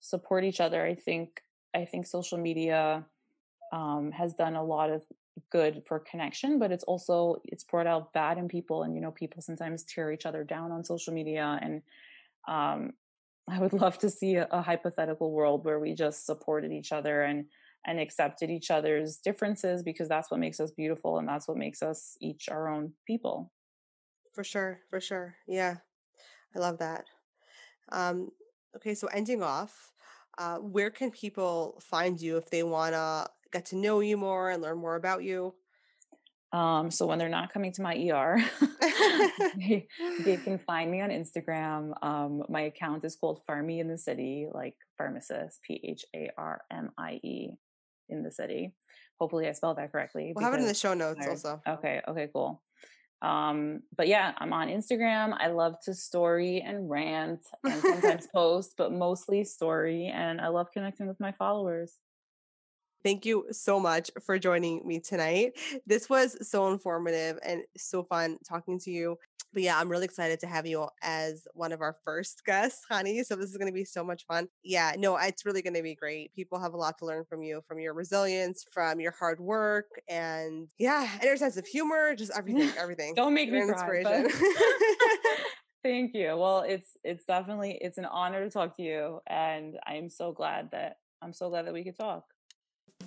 support each other. I think I think social media um, has done a lot of good for connection, but it's also it's brought out bad in people, and you know, people sometimes tear each other down on social media. And um, I would love to see a, a hypothetical world where we just supported each other and and accepted each other's differences because that's what makes us beautiful and that's what makes us each our own people. For sure, for sure. Yeah. I love that. Um, okay, so ending off, uh, where can people find you if they want to get to know you more and learn more about you? Um, so when they're not coming to my ER, they, they, can find me on Instagram. Um, my account is called Pharmie in the City, like pharmacist, P H A R M I E in the city. Hopefully, I spelled that correctly. We'll have it in the show notes also. Okay. Okay. Cool. Um, but yeah, I'm on Instagram. I love to story and rant and sometimes post, but mostly story. And I love connecting with my followers. Thank you so much for joining me tonight. This was so informative and so fun talking to you. But yeah, I'm really excited to have you as one of our first guests, honey. So this is going to be so much fun. Yeah, no, it's really going to be great. People have a lot to learn from you, from your resilience, from your hard work, and yeah, and your sense of humor, just everything, everything. Don't make You're me cry. Inspiration. Thank you. Well, it's it's definitely it's an honor to talk to you, and I am so glad that I'm so glad that we could talk.